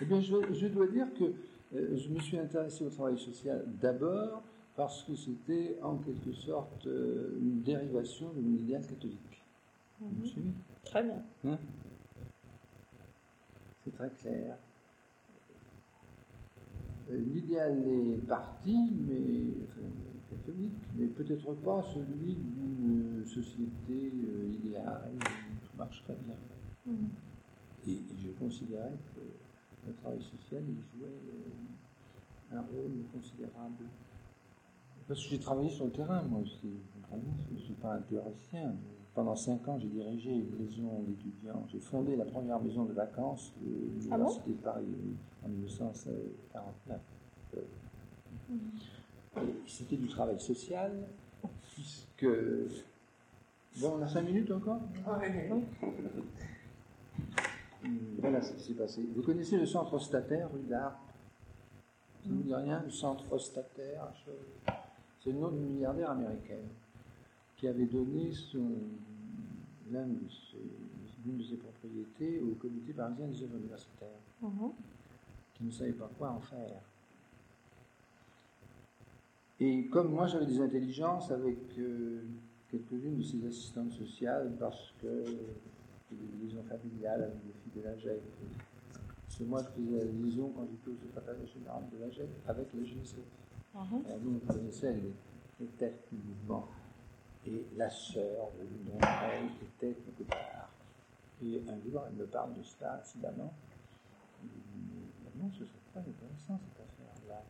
Eh bien, je, je dois dire que euh, je me suis intéressé au travail social d'abord parce que c'était en quelque sorte euh, une dérivation de mon idéal catholique. Vous me Mhm. suivez? Très bien. Hein? C'est très clair. Euh, L'idéal est parti, mais enfin, catholique, mais peut-être pas celui d'une société euh, idéale où tout marche très bien. Mhm. Et, et je considérais que le travail social il jouait euh, un rôle considérable. Parce que j'ai travaillé sur le terrain, moi aussi. Je ne suis pas un théoricien. Pendant cinq ans, j'ai dirigé une maison d'étudiants. J'ai fondé la première maison de vacances de Ah bon? l'Université de Paris oui, en 1949. Euh, C'était du travail social, puisque... Bon, on a cinq minutes encore? Hum, Voilà ce qui s'est passé. Vous connaissez le centre ostataire, rue d'Arp Ça ne vous dit rien Le centre ostataire C'est le nom d'une milliardaire américaine qui avait donné son, l'un de ses- l'une de ses propriétés au comité parisien des œuvres universitaires, Mhm. qui ne savait pas quoi en faire. Et comme moi j'avais des intelligences avec euh, quelques-unes de ses assistantes sociales, parce que des liaisons familiales avec des filles de la GEC. C'est moi qui faisais la liaison quand j'étais au secrétariat général de la GEC avec le. Mhm. Alors nous, on connaissait les, les têtes du mouvement. Et la sœur de l'une d'entre elles était quelque part. Et un jour, elle me parle de cela, incidemment. Je non, ce serait pas intéressant cette affaire-là.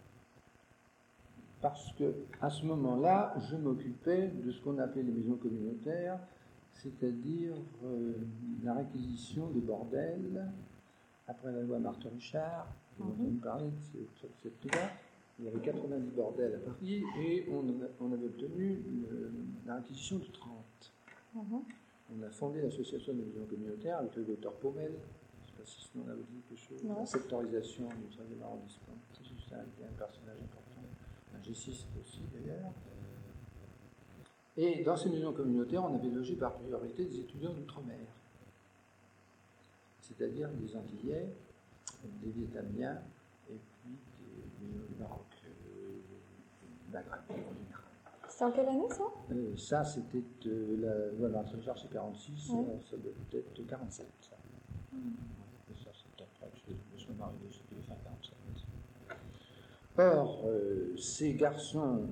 Parce que à ce moment-là, je m'occupais de ce qu'on appelait les maisons communautaires, c'est-à-dire euh, la réquisition des bordels. Après la loi Martin Richard, vous avez Mhm. entendu parler de cette, de loi. Il y avait 90 bordels à Paris et on, on avait obtenu le- la réquisition de 30. Mhm. On a fondé l'association des maisons communautaires avec le docteur Paumel. Je ne sais pas si ce nom-là vous dit quelque chose. Non. La sectorisation du 13e arrondissement. C'est un, un personnage important. Un G6 aussi d'ailleurs. Et dans ces maisons communautaires, on avait logé par priorité des étudiants d'outre-mer. C'est-à-dire des Antillais, des Vietnamiens et puis des, Maroc, Maghreb en général. C'est en quelle année ça? Euh, ça, c'était euh, la Martin Richard, c'est 46, Ouais. euh, ça doit être 47. Ça. Et ça, c'est après que je suis marié, c'était fin 47. Or, euh, ces garçons,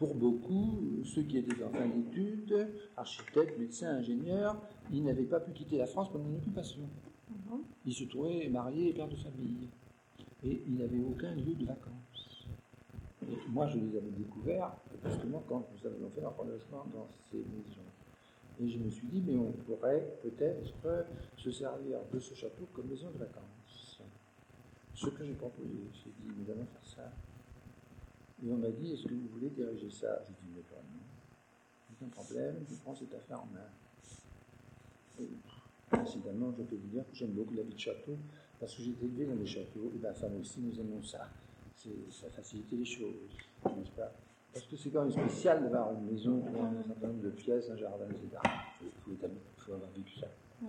pour beaucoup, ceux qui étaient en fin d'études, architectes, médecins, ingénieurs, ils n'avaient pas pu quitter la France pendant une occupation. Mhm. Ils se trouvaient mariés et pères de famille. Et ils n'avaient aucun lieu de vacances. Et moi, je les avais découverts, justement, quand nous avions fait notre logement dans ces maisons. Et je me suis dit, mais on pourrait peut-être se servir de ce château comme maison de vacances. Ce que j'ai proposé, j'ai dit, nous allons faire ça. Et on m'a dit, est-ce que vous voulez diriger ça? J'ai dit, mais pas, non. Aucun problème, je prends cette affaire en main. Et, Incidemment, je peux vous dire que j'aime beaucoup la vie de château parce que j'ai été élevé dans des châteaux et ma femme aussi, nous aimons ça. Ça facilite les choses, n'est-ce pas? Parce que c'est quand même spécial d'avoir une maison un certain nombre de pièces, un jardin, etc. Il faut, faut avoir vécu ça. Mhm.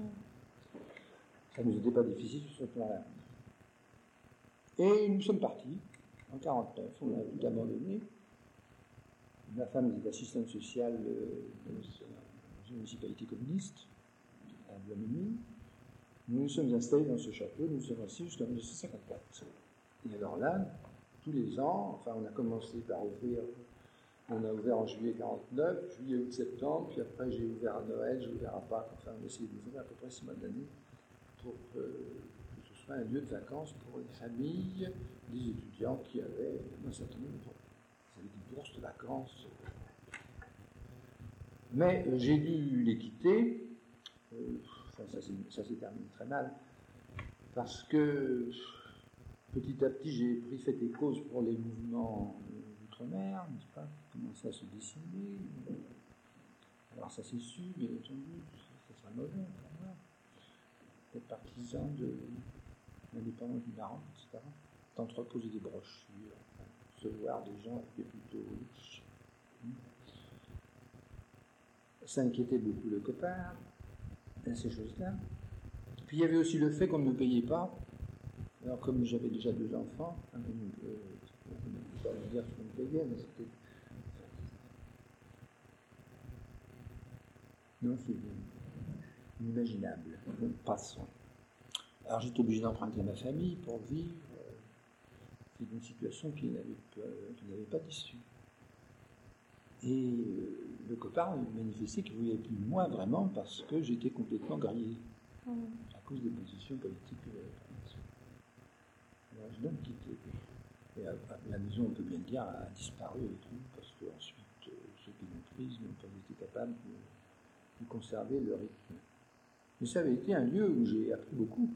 Ça ne nous était pas difficile sur ce plan-là. Et nous sommes partis en 49. On a tout abandonné. Ma femme était assistante sociale euh, dans une municipalité communiste, à Blamini. Nous nous sommes installés dans ce château, nous sommes restés jusqu'en 1954. Et alors là, tous les ans, enfin on a commencé par ouvrir, on a ouvert en juillet 49, juillet, août, septembre, puis après j'ai ouvert à Noël, j'ai ouvert à Pâques, enfin on a essayé d'ouvrir à peu près six mois de l'année pour euh, un lieu de vacances pour les familles, des étudiants qui avaient un certain nombre des bourses de vacances. Mais euh, j'ai dû les quitter. Euh, ça s'est terminé très mal. Parce que petit à petit, j'ai pris fait et cause pour les mouvements euh, d'outre-mer, n'est-ce pas commençaient à se dessiner. Alors ça s'est su, bien entendu, ça serait mauvais pour moi. D'être partisan de l'indépendance du Maroc, etc. D'entreposer des brochures, enfin, recevoir des gens qui étaient plutôt riches. Ça beaucoup le copain, ces choses-là. Puis il y avait aussi le fait qu'on ne me payait pas Alors, comme j'avais déjà deux enfants, hein, euh, ne peux pas vous dire ce qu'on me payait, mais c'était. Non, c'est inimaginable. Donc, passons. Alors, j'étais obligé d'emprunter ma famille pour vivre. C'est une situation qui n'avait pas, d'issue. Et euh, le copain manifestait qu'il voulait plus de moi vraiment parce que j'étais complètement grillé Mhm. à cause des positions politiques que j'avais prises. Alors je l'ai quitté. Et à- à- la maison, on peut bien le dire, a disparu et tout, parce que ensuite, euh, ceux qui l'ont prise n'ont pas été capables de, de conserver le rythme. Mais ça avait été un lieu où j'ai appris beaucoup.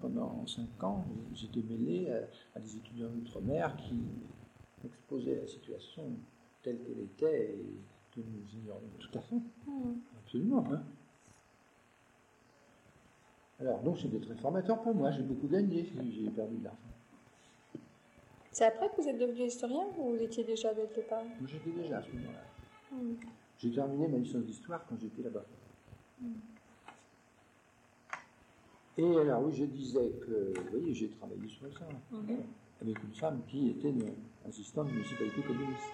Pendant cinq ans, j'étais mêlé à, à des étudiants d'outre-mer qui exposaient la situation telle qu'elle était et que nous ignorions tout à fait. Mhm. Absolument. Hein. Alors, donc, c'était très formateur pour moi. J'ai beaucoup gagné j'ai perdu de l'argent. C'est après que vous êtes devenu historien ou vous étiez déjà dès le départ Moi, j'étais déjà à ce moment-là. Mhm. J'ai terminé ma licence d'histoire quand j'étais là-bas. Et alors, oui, je disais que, vous voyez, j'ai travaillé sur ça, Mhm. avec une femme qui était une assistante de municipalité communiste,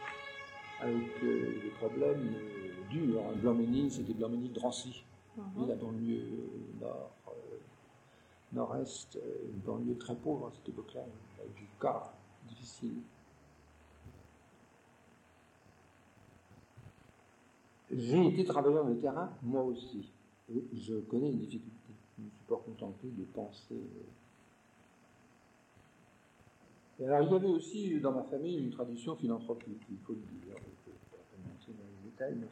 avec euh, des problèmes euh, durs. Hein. Blanc-Ménil, c'était Blanc-Ménil-Drancy. Mhm. La banlieue nord, euh, nord-est, euh, une banlieue très pauvre à cette époque-là, avec du cas difficile. J'ai été travailleur de terrain, moi aussi. Et je connais les difficultés. Je ne me suis pas contenté de penser. euh. Et alors, il y avait aussi dans ma famille une tradition philanthropique, il faut le dire. Je ne vais pas rentrer dans les détails, mais